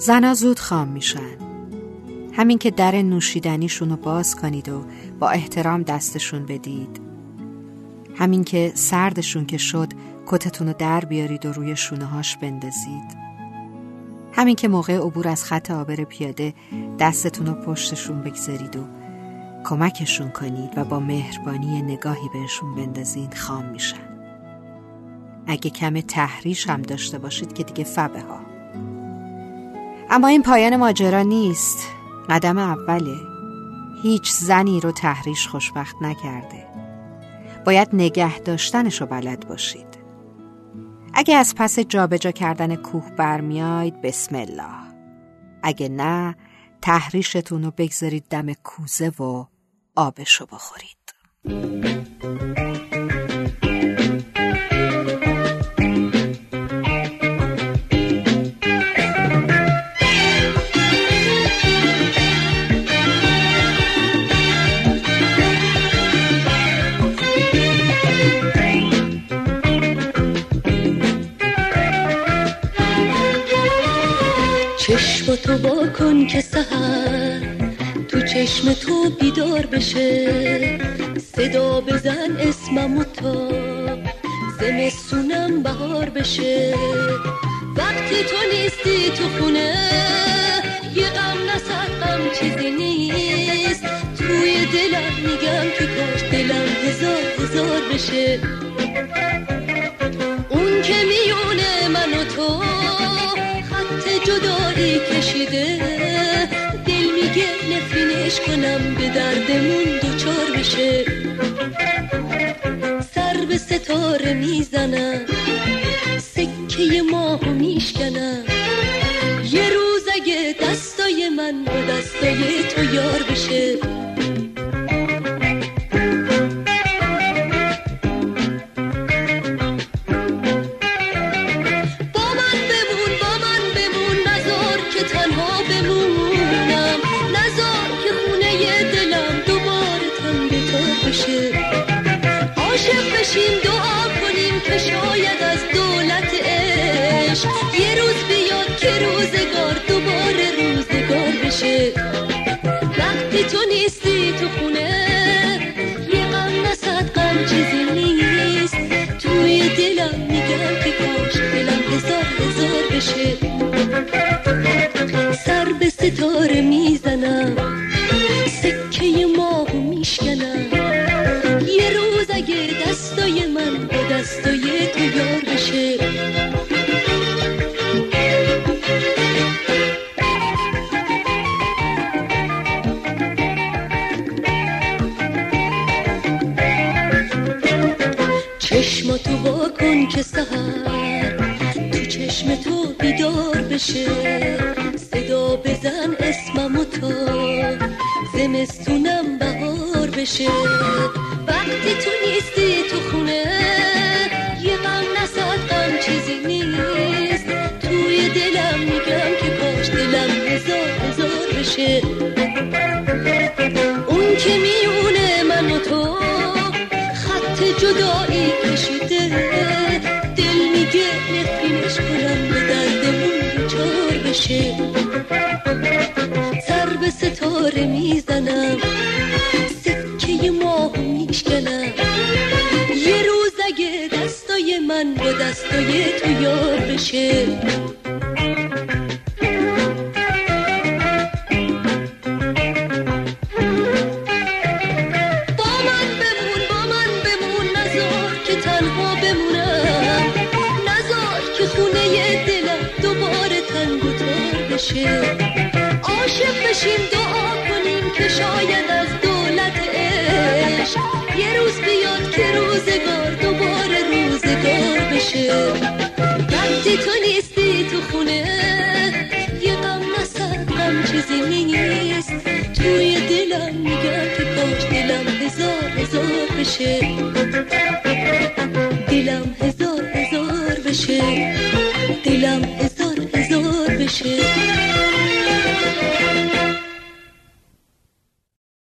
زنا زود خام میشن. همین که در نوشیدنیشون رو باز کنید و با احترام دستشون بدید. همین که سردشون که شد کتتون رو در بیارید و روی شونه هاش بندازید. همین که موقع عبور از خط آبر پیاده دستتون رو پشتشون بگذارید و کمکشون کنید و با مهربانی نگاهی بهشون بندازید خام میشن. اگه کم تحریش هم داشته باشید که دیگه فبه ها. اما این پایان ماجرا نیست. قدم اوله. هیچ زنی رو تحریش خوشبخت نکرده. باید نگه داشتنش رو بلد باشید. اگه از پس جابجا کردن کوه برمیاید بسم الله. اگه نه تحریشتون رو بگذارید دم کوزه و آبشو بخورید. چشم تو با کن که سهر تو چشم تو بیدار بشه. صدا بزن اسممو تا. زمستونم بهار بشه. وقتی تو نیستی تو خونه یه غم نسد غم چیزی نیست. توی دلم میگم که کاش دلم هزار هزار بشه. کشیده دل میگه نفرینش کنم به دردمون دوچار بشه سر به ستاره می‌زنم سکه ماهو میشکنم یه روز اگه دستای من با دستای تو یار بشه بشیم دعا کنیم که شاید از دولت عشق. یه روز بیاد که روزگار دوباره روزگار بشه. وقتی تو نیستی تو خونه یه غم نصد غم چیزی نیست. توی دلم میگم که کاش دلم هزار هزار بشه. سر به ستاره می‌زنم. دستای من به دستای تو یار بشه چشماتو با کن که سهر تو چشم تو بیدار بشه صدا بزن اسممو تا زمستونم بهار بشه بشه اون که میونه من و تو خط جدایی کشیده. دل میگه نفرینش کنم به دردمون چار بشه. سر به ستاره می‌زنم من با دستای تو یار بشه. تار بشه عاشق بشیم دعا کنیم که شاید از دولت عشق. یه روز بیاد که روزگار دوباره روزگار بشه. وقتی تو نیستی تو خونه یه غم نسد غم چیزی نیست. توی دلم میگم که کاش دلم هزار هزار بشه. دلم هزار هزار بشه. دلم هزار هزار بشه.